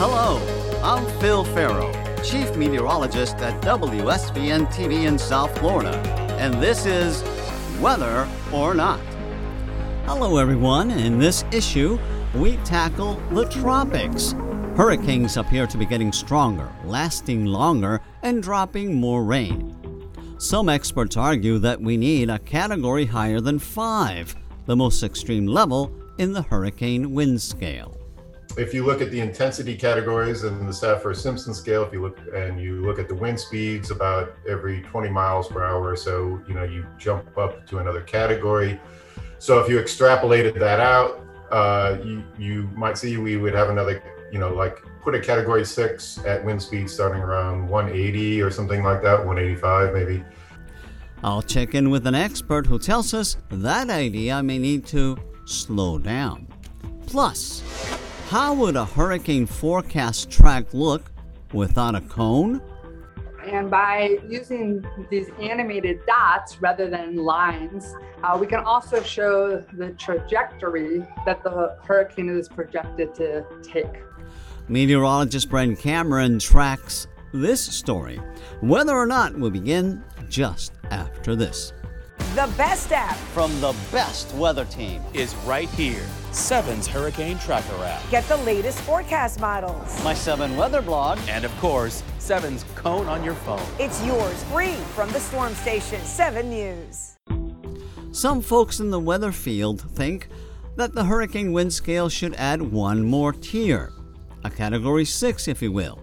Hello, I'm Phil Ferro, Chief Meteorologist at WSVN TV in South Florida, and this is Weather or Not. Hello, everyone. In this issue, we tackle the tropics. Hurricanes appear to be getting stronger, lasting longer, and dropping more rain. Some experts argue that we need a category higher than 5, the most extreme level in the hurricane wind scale. If you look at the intensity categories in the Saffir-Simpson scale, if you look and you look at the wind speeds about every 20 miles per hour or so, you know, you jump up to another category. So if you extrapolated that out, uh, you, you might see we would have another, you know, like put a category six at wind speed starting around 180 or something like that, 185 maybe. I'll check in with an expert who tells us that idea may need to slow down. Plus, how would a hurricane forecast track look without a cone? And by using these animated dots rather than lines, uh, we can also show the trajectory that the hurricane is projected to take. Meteorologist Brent Cameron tracks this story. Weather or Not will begin just after this. The best app From the best weather team. is right here. Seven's Hurricane Tracker app. Get the latest forecast models. My 7 weather blog. And of course, Seven's Cone on your phone. It's yours free from the Storm Station 7 News. Some folks in the weather field think that the hurricane wind scale should add one more tier, a category 6, if you will.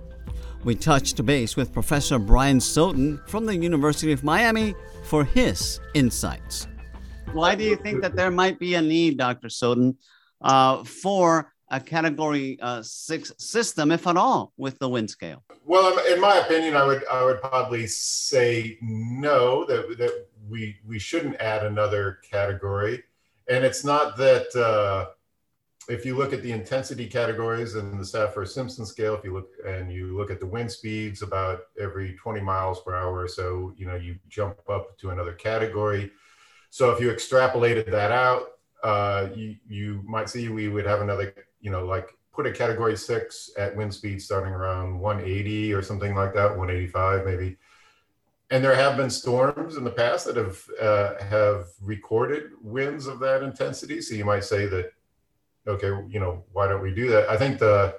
We touched base with Professor Brian Soden from the University of Miami for his insights. Why do you think that there might be a need, Dr. Soden, uh, for a category uh, 6 system, if at all, with the wind scale? Well, in- my opinion, I would I would probably say no that that we we shouldn't add another category, and it's not that uh, if you look at the intensity categories in the Saffir-Simpson scale, if you look and you look at the wind speeds about every 20 miles per hour or so, you know you jump up to another category. So if you extrapolated that out, uh, you you might see we would have another you know like put a category six at wind speed starting around 180 or something like that 185 maybe. And there have been storms in the past that have uh, have recorded winds of that intensity. So you might say that okay you know why don't we do that? I think the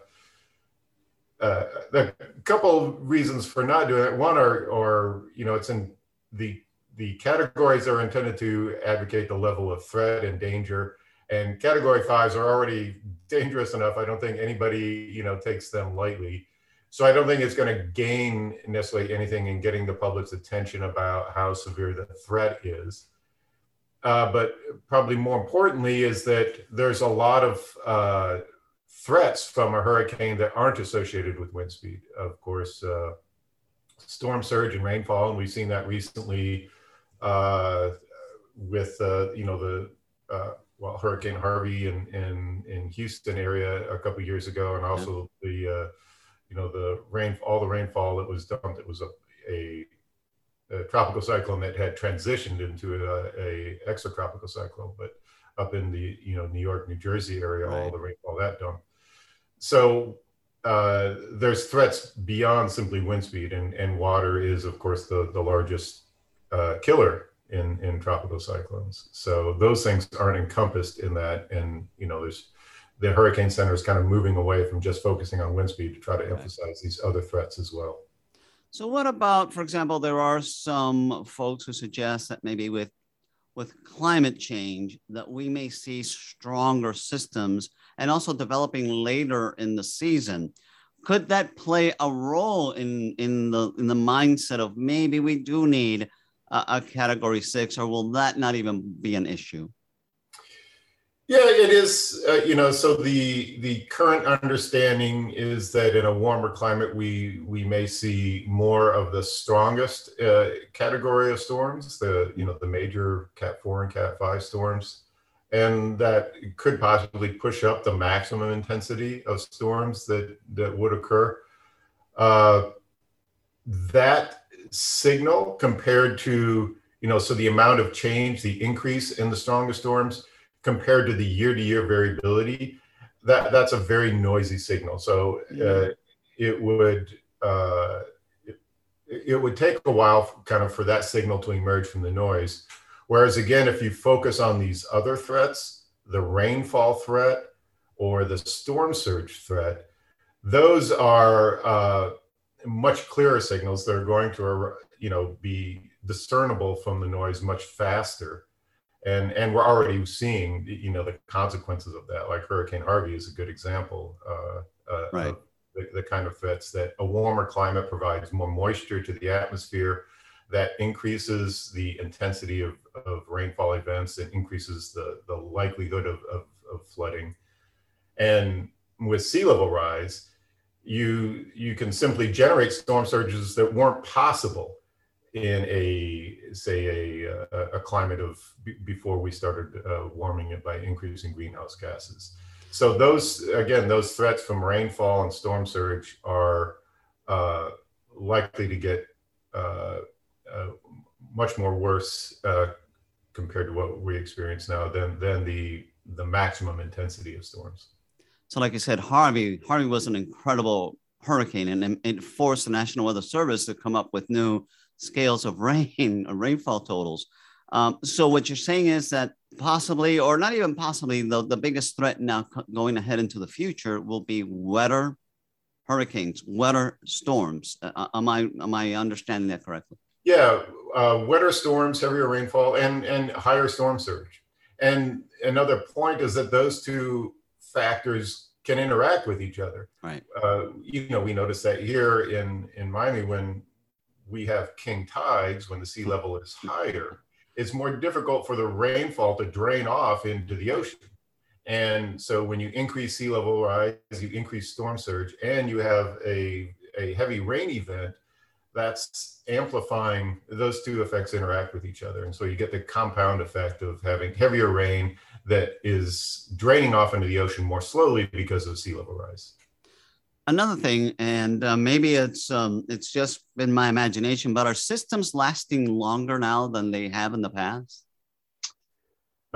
uh, the couple reasons for not doing it one are or you know it's in the the categories are intended to advocate the level of threat and danger. And category fives are already dangerous enough. I don't think anybody you know takes them lightly. So i don't think it's going to gain necessarily anything in getting the public's attention about how severe the threat is. Uh, but probably more importantly is that there's a lot of uh, threats from a hurricane that aren't associated with wind speed. Of course uh, storm surge and rainfall and we've seen that recently with uh, you know the uh, well Hurricane Harvey in in in Houston area a couple years ago, and also the uh, you know the rain all the rainfall that was dumped. It was a, a, a tropical cyclone that had transitioned into a, a extratropical cyclone, but up in the you know New York, New Jersey area, all the rainfall that dumped. So uh, there's threats beyond simply wind speed, and and water is of course the the largest uh, killer in in tropical cyclones. So those things aren't encompassed in that, and you know, there's the Hurricane Center is kind of moving away from just focusing on wind speed to try to emphasize these other threats as well. So, what about, for example, there are some folks who suggest that maybe with with climate change that we may see stronger systems and also developing later in the season. Could that play a role in in the in the mindset of maybe we do need a, a category six, or will that not even be an issue? Yeah, it is. Uh, you know, so the the current understanding is that in a warmer climate, we we may see more of the strongest uh, category of storms, the you know the major Cat four and Cat five storms, and that could possibly push up the maximum intensity of storms that that would occur. Uh, that signal compared to you know so the amount of change, the increase in the strongest storms compared to the year to year variability, that that's a very noisy signal. So uh, it would uh, it, it would take a while, kind of, for that signal to emerge from the noise. Whereas again, if you focus on these other threats, the rainfall threat or the storm surge threat, those are uh, much clearer signals that are going to, you know, be discernible from the noise much faster. And, and we're already seeing, you know, the consequences of that. Like Hurricane Harvey is a good example uh, uh, right. of the, the kind of threats that a warmer climate provides more moisture to the atmosphere that increases the intensity of, of rainfall events and increases the, the likelihood of, of, of flooding. And with sea level rise, you you can simply generate storm surges that weren't possible in a say a a, climate of before we started uh, warming it by increasing greenhouse gases. So those again those threats from rainfall and storm surge are uh, likely to get uh, uh much more worse uh, compared to what we experience now than than the the maximum intensity of storms. So, like I said, Harvey, Harvey was an incredible hurricane, and it forced the National Weather Service to come up with new scales of rain, rainfall totals. Um, so, what you're saying is that possibly, or not even possibly, the, the biggest threat now going ahead into the future will be wetter hurricanes, wetter storms. Uh, uh, am I am I understanding that correctly? Yeah, uh, wetter storms, heavier rainfall, and and higher storm surge. And another point is that those two factors can interact with each other. Right. Uh, you know, we notice that here in in Miami when we have king tides, when the sea level is higher, it's more difficult for the rainfall to drain off into the ocean. And so when you increase sea level rise, you increase storm surge, and you have a, a heavy rain event, that's amplifying those two effects interact with each other. And so you get the compound effect of having heavier rain that is draining off into the ocean more slowly because of sea level rise. Another thing, and uh, maybe it's um, it's just in my imagination, but are systems lasting longer now than they have in the past?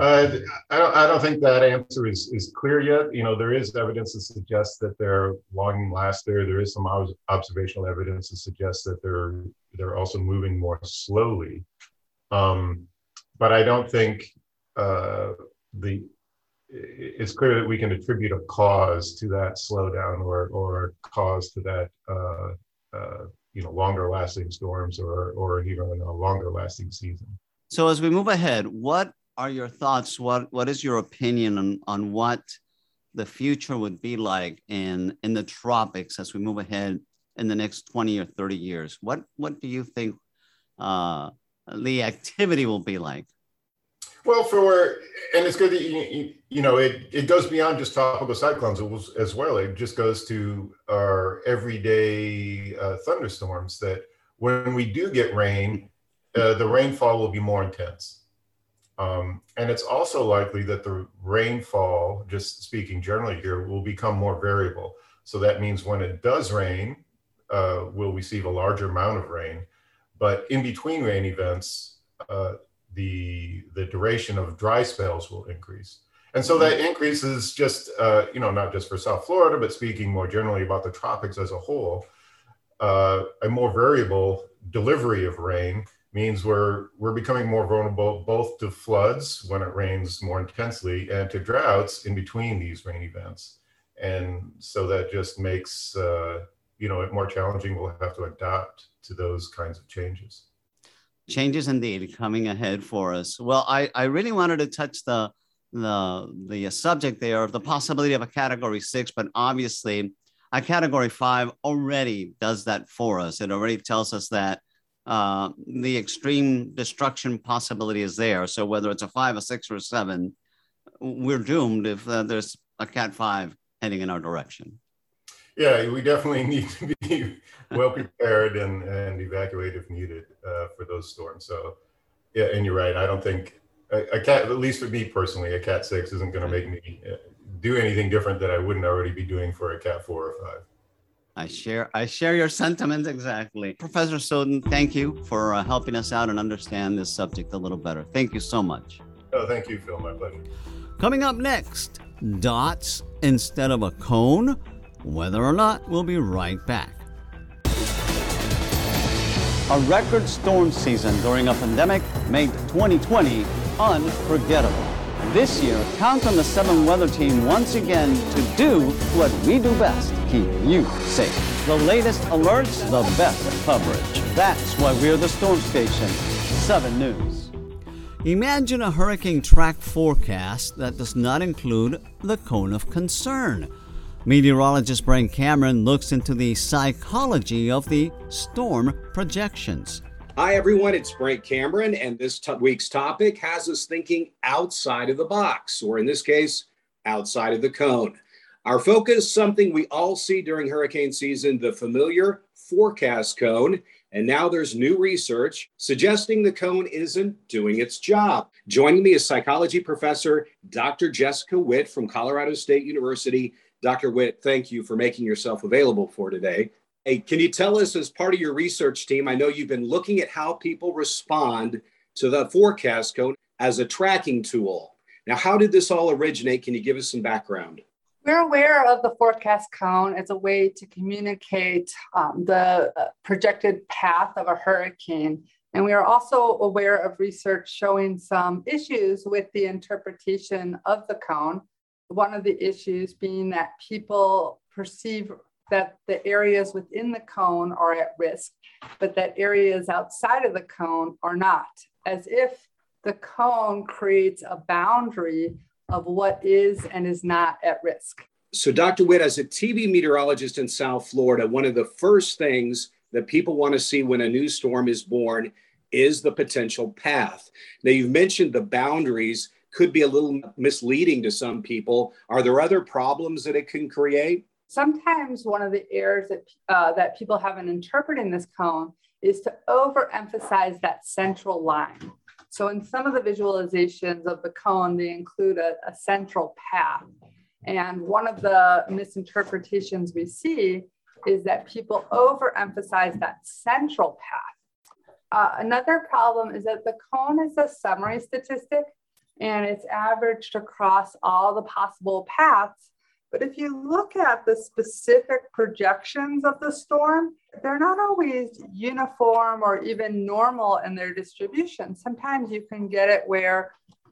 Uh, I, don't, I don't think that answer is, is clear yet. You know, there is evidence that suggests that they're long lasting. There is some observational evidence that suggests that they're they're also moving more slowly. Um, but I don't think uh, the it's clear that we can attribute a cause to that slowdown or or cause to that uh, uh, you know longer lasting storms or or even a longer lasting season. So as we move ahead, what are your thoughts? What what is your opinion on on what the future would be like in in the tropics as we move ahead in the next 20 or 30 years? What what do you think uh, the activity will be like? Well, for and it's good that you, you know it it goes beyond just tropical cyclones as well. It just goes to our everyday uh, thunderstorms. That when we do get rain, uh, the rainfall will be more intense, um, and it's also likely that the rainfall, just speaking generally here, will become more variable. So that means when it does rain, uh, we'll receive a larger amount of rain, but in between rain events uh, the the duration of dry spells will increase. And so that increases just, uh, you know, not just for South Florida, but speaking more generally about the tropics as a whole, uh, a more variable delivery of rain means we're we're becoming more vulnerable both to floods when it rains more intensely and to droughts in between these rain events. And so that just makes uh, you know it more challenging. We'll have to adapt to those kinds of changes changes indeed coming ahead for us. Well, I, I really wanted to touch the the the subject there of the possibility of a category six, but obviously a category five already does that for us. It already tells us that uh, the extreme destruction possibility is there. So whether it's a five, a six, or a seven, we're doomed if uh, there's a cat five heading in our direction. Yeah, we definitely need to be well prepared and, and evacuate if needed uh, for those storms. So, yeah, and you're right. I don't think a, a, cat, at least for me personally, a cat six isn't going to make me uh, do anything different that I wouldn't already be doing for a cat four or five. I share I share your sentiments exactly. Professor Soden, thank you for uh, helping us out and understand this subject a little better. Thank you so much. Oh, thank you, Phil. My pleasure. Coming up next, dots instead of a cone? Weather or Not, we'll be right back. A record storm season during a pandemic made 2020 unforgettable. This year, count on the 7 Weather Team once again to do what we do best keep you safe. The latest alerts, the best coverage. That's why we're the Storm Station 7 News. Imagine a hurricane track forecast that does not include the cone of concern. Meteorologist Brian Cameron looks into the psychology of the storm projections. Hi, everyone. It's Brent Cameron, and this t- week's topic has us thinking outside of the box, or in this case, outside of the cone. Our focus, something we all see during hurricane season, the familiar forecast cone. And now there's new research suggesting the cone isn't doing its job. Joining me is psychology professor Dr. Jessica Witt from Colorado State University. Dr. Witt, thank you for making yourself available for today. Hey, can you tell us, as part of your research team, I know you've been looking at how people respond to the forecast cone as a tracking tool. Now, how did this all originate? Can you give us some background? We're aware of the forecast cone as a way to communicate um, the uh, projected path of a hurricane. And we are also aware of research showing some issues with the interpretation of the cone. One of the issues being that people perceive that the areas within the cone are at risk, but that areas outside of the cone are not, as if the cone creates a boundary of what is and is not at risk. So, Dr. Witt, as a TV meteorologist in South Florida, one of the first things that people want to see when a new storm is born is the potential path. Now, you've mentioned the boundaries could be a little misleading to some people. Are there other problems that it can create? Sometimes one of the errors that, uh, that people have in interpreting this cone is to overemphasize that central line. So in some of the visualizations of the cone, they include a, a central path. And one of the misinterpretations we see is that people overemphasize that central path. Uh, another problem is that the cone is a summary statistic and it's averaged across all the possible paths. But if you look at the specific projections of the storm, they're not always uniform or even normal in their distribution. Sometimes you can get it where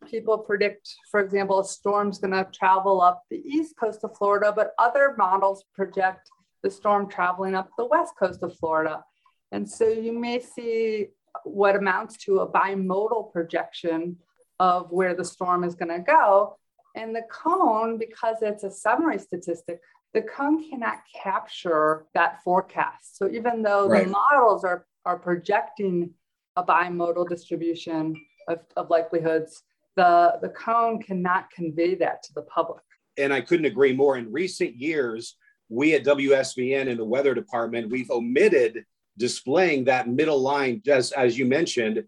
people predict, for example, a storm's going to travel up the east coast of Florida, but other models project the storm traveling up the west coast of Florida. And so you may see what amounts to a bimodal projection of where the storm is going to go. And the cone, because it's a summary statistic, the cone cannot capture that forecast. So even though right. the models are, are projecting a bimodal distribution of, of likelihoods, the, the cone cannot convey that to the public. And I couldn't agree more. In recent years, we at WSVN in the weather department, we've omitted displaying that middle line, just as you mentioned,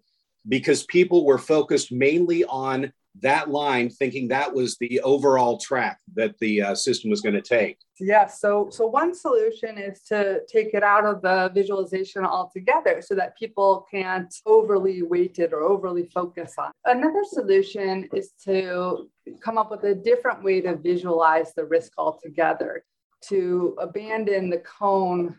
because people were focused mainly on that line, thinking that was the overall track that the uh, system was going to take. Yeah. So, so one solution is to take it out of the visualization altogether, so that people can't overly weight it or overly focus on. Another solution is to come up with a different way to visualize the risk altogether. To abandon the cone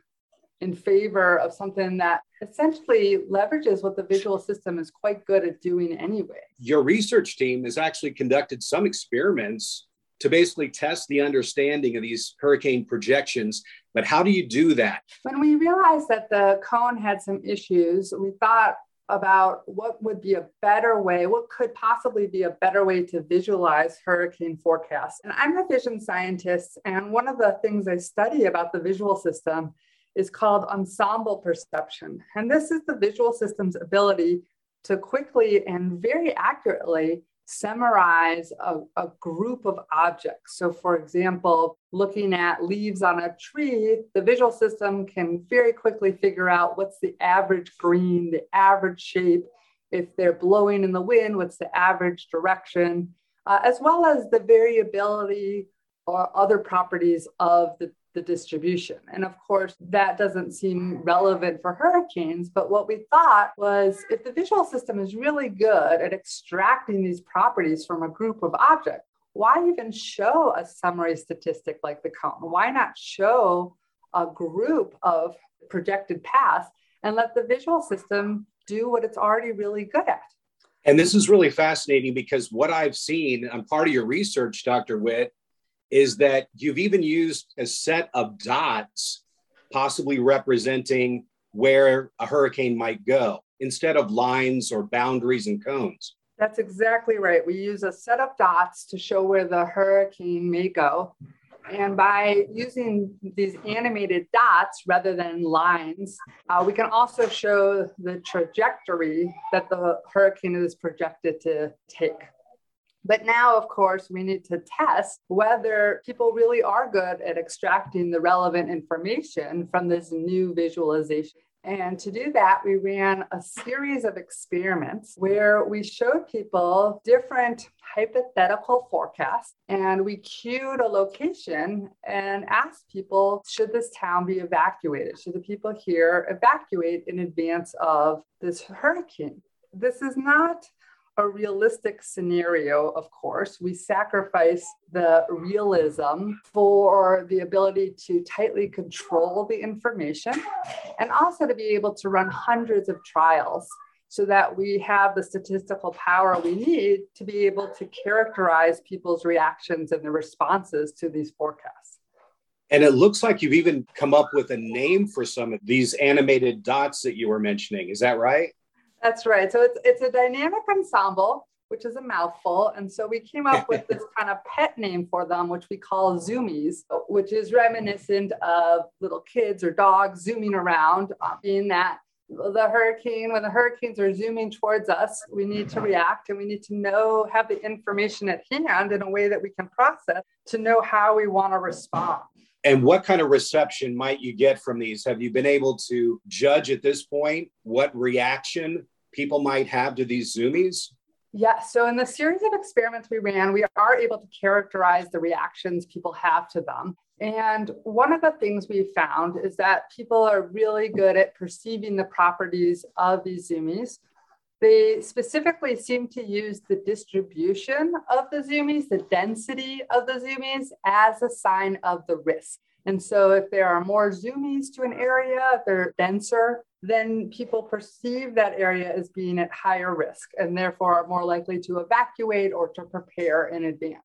in favor of something that essentially leverages what the visual system is quite good at doing anyway. Your research team has actually conducted some experiments to basically test the understanding of these hurricane projections. But how do you do that? When we realized that the cone had some issues, we thought about what would be a better way, what could possibly be a better way to visualize hurricane forecasts. And I'm a vision scientist, and one of the things I study about the visual system is called ensemble perception. And this is the visual system's ability to quickly and very accurately summarize a, a, group of objects. So, for example, looking at leaves on a tree, the visual system can very quickly figure out what's the average green, the average shape. If they're blowing in the wind, what's the average direction, uh, as well as the variability or other properties of the the distribution. And of course, that doesn't seem relevant for hurricanes. But what we thought was if the visual system is really good at extracting these properties from a group of objects, why even show a summary statistic like the cone? Why not show a group of projected paths and let the visual system do what it's already really good at? And this is really fascinating because what I've seen, and part of your research, Dr. Witt, is that you've even used a set of dots, possibly representing where a hurricane might go, instead of lines or boundaries and cones. That's exactly right. We use a set of dots to show where the hurricane may go. And by using these animated dots rather than lines, uh, we can also show the trajectory that the hurricane is projected to take. But now, of course, we need to test whether people really are good at extracting the relevant information from this new visualization. And to do that, we ran a series of experiments where we showed people different hypothetical forecasts and we cued a location and asked people should this town be evacuated? Should the people here evacuate in advance of this hurricane? This is not a realistic scenario, of course. We sacrifice the realism for the ability to tightly control the information and also to be able to run hundreds of trials so that we have the statistical power we need to be able to characterize people's reactions and the responses to these forecasts. And it looks like you've even come up with a name for some of these animated dots that you were mentioning. Is that right? That's right. So it's it's a dynamic ensemble, which is a mouthful. And so we came up with this kind of pet name for them, which we call zoomies, which is reminiscent of little kids or dogs zooming around, uh, being that the hurricane, when the hurricanes are zooming towards us, we need to react and we need to know, have the information at hand in a way that we can process to know how we want to respond. And what kind of reception might you get from these? Have you been able to judge at this point what reaction people might have to these zoomies? Yeah, so in the series of experiments we ran, we are able to characterize the reactions people have to them. And one of the things we found is that people are really good at perceiving the properties of these zoomies. They specifically seem to use the distribution of the zoomies, the density of the zoomies, as a sign of the risk. And so, if there are more zoomies to an area, they're denser, then people perceive that area as being at higher risk and therefore are more likely to evacuate or to prepare in advance.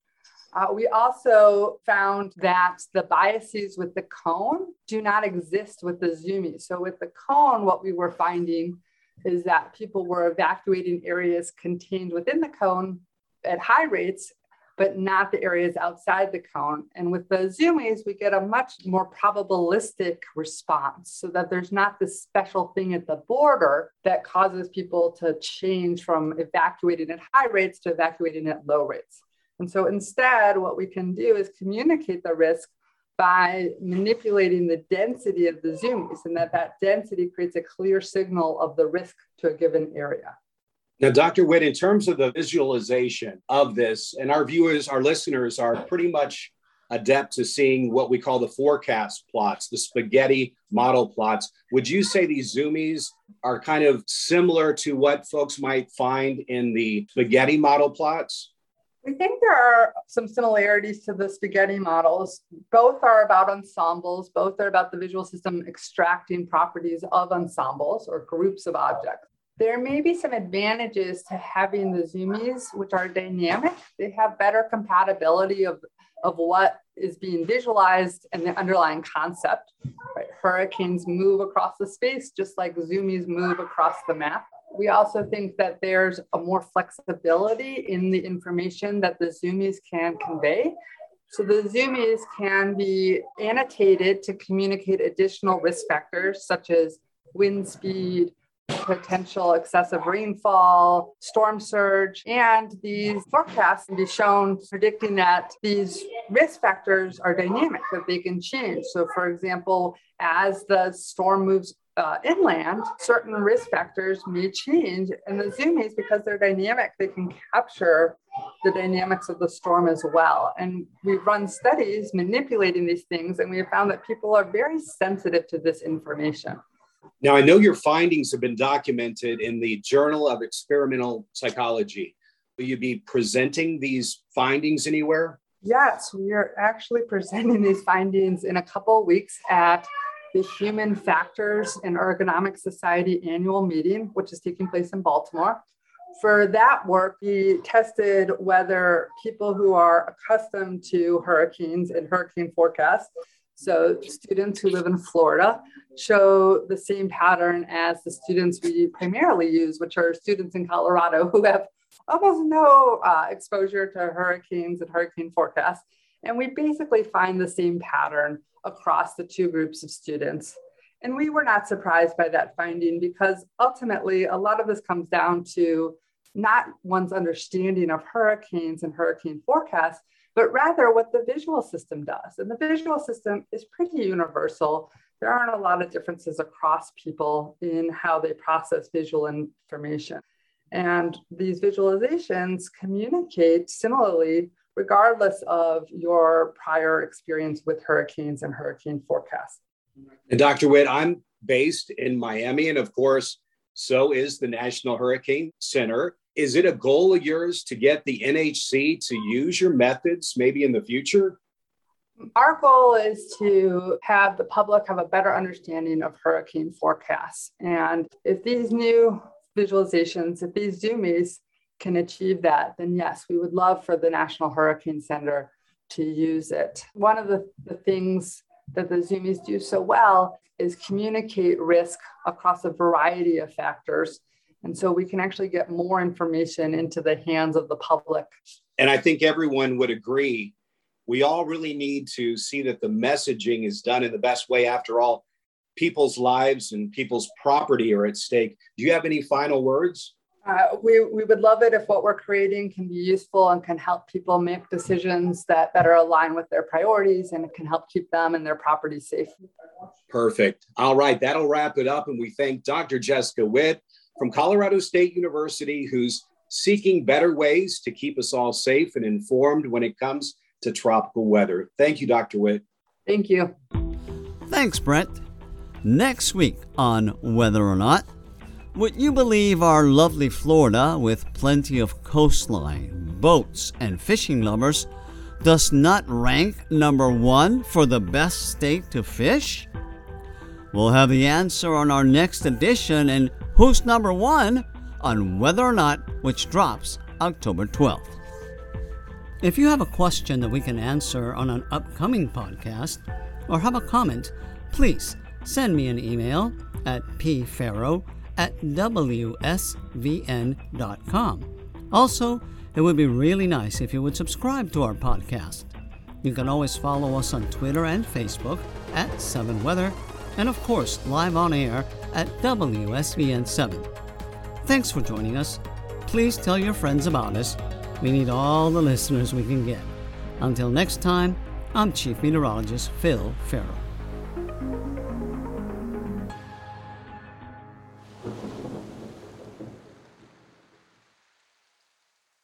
Uh, we also found that the biases with the cone do not exist with the zoomies. So, with the cone, what we were finding is that people were evacuating areas contained within the cone at high rates but not the areas outside the cone. And with the zoomies, we get a much more probabilistic response so that there's not this special thing at the border that causes people to change from evacuating at high rates to evacuating at low rates. And so instead, what we can do is communicate the risk by manipulating the density of the zoomies and that that density creates a clear signal of the risk to a given area. Now, Dr. Witt, in terms of the visualization of this, and our viewers, our listeners are pretty much adept to seeing what we call the forecast plots, the spaghetti model plots. Would you say these zoomies are kind of similar to what folks might find in the spaghetti model plots? We think there are some similarities to the spaghetti models. Both are about ensembles, both are about the visual system extracting properties of ensembles or groups of objects. There may be some advantages to having the zoomies, which are dynamic. They have better compatibility of, of what is being visualized and the underlying concept. Right? Hurricanes move across the space just like zoomies move across the map. We also think that there's a more flexibility in the information that the zoomies can convey. So the zoomies can be annotated to communicate additional risk factors such as wind speed, potential excessive rainfall, storm surge, and these forecasts can be shown predicting that these risk factors are dynamic, that they can change. So, for example, as the storm moves uh, inland, certain risk factors may change. And the zoomies, because they're dynamic, they can capture the dynamics of the storm as well. And we've run studies manipulating these things, and we have found that people are very sensitive to this information. Now, I know your findings have been documented in the Journal of Experimental Psychology. Will you be presenting these findings anywhere? Yes, we are actually presenting these findings in a couple weeks at the Human Factors and Ergonomic Society annual meeting, which is taking place in Baltimore. For that work, we tested whether people who are accustomed to hurricanes and hurricane forecasts, so students who live in Florida, show the same pattern as the students we primarily use, which are students in Colorado who have almost no uh, exposure to hurricanes and hurricane forecasts. And we basically find the same pattern across the two groups of students. And we were not surprised by that finding because ultimately a lot of this comes down to not one's understanding of hurricanes and hurricane forecasts, but rather what the visual system does. And the visual system is pretty universal. There aren't a lot of differences across people in how they process visual information. And these visualizations communicate similarly, regardless of your prior experience with hurricanes and hurricane forecasts. And Dr. Witt, I'm based in Miami, and of course, so is the National Hurricane Center. Is it a goal of yours to get the NHC to use your methods maybe in the future? Our goal is to have the public have a better understanding of hurricane forecasts. And if these new visualizations, if these Zoomies can achieve that, then yes, we would love for the National Hurricane Center to use it. One of the, the things that the Zoomies do so well is communicate risk across a variety of factors. And so we can actually get more information into the hands of the public. And I think everyone would agree. We all really need to see that the messaging is done in the best way. After all, people's lives and people's property are at stake. Do you have any final words? Uh, we, we would love it if what we're creating can be useful and can help people make decisions that better align with their priorities and it can help keep them and their property safe. Perfect. All right, that'll wrap it up. And we thank Dr. Jessica Witt from Colorado State University, who's seeking better ways to keep us all safe and informed when it comes to tropical weather. Thank you, Dr. Witt. Thank you. Thanks, Brent. Next week on Weather or Not, would you believe our lovely Florida, with plenty of coastline, boats, and fishing lovers, does not rank number one for the best state to fish? We'll have the answer on our next edition and Who's Number One on Weather or Not, which drops October 12th. If you have a question that we can answer on an upcoming podcast or have a comment, please send me an email at pferro at wsvn.com. Also, it would be really nice if you would subscribe to our podcast. You can always follow us on Twitter and Facebook at 7 Weather, and of course, live on air at WSVN7. Thanks for joining us. Please tell your friends about us. We need all the listeners we can get. Until next time, I'm Chief Meteorologist Phil Ferro.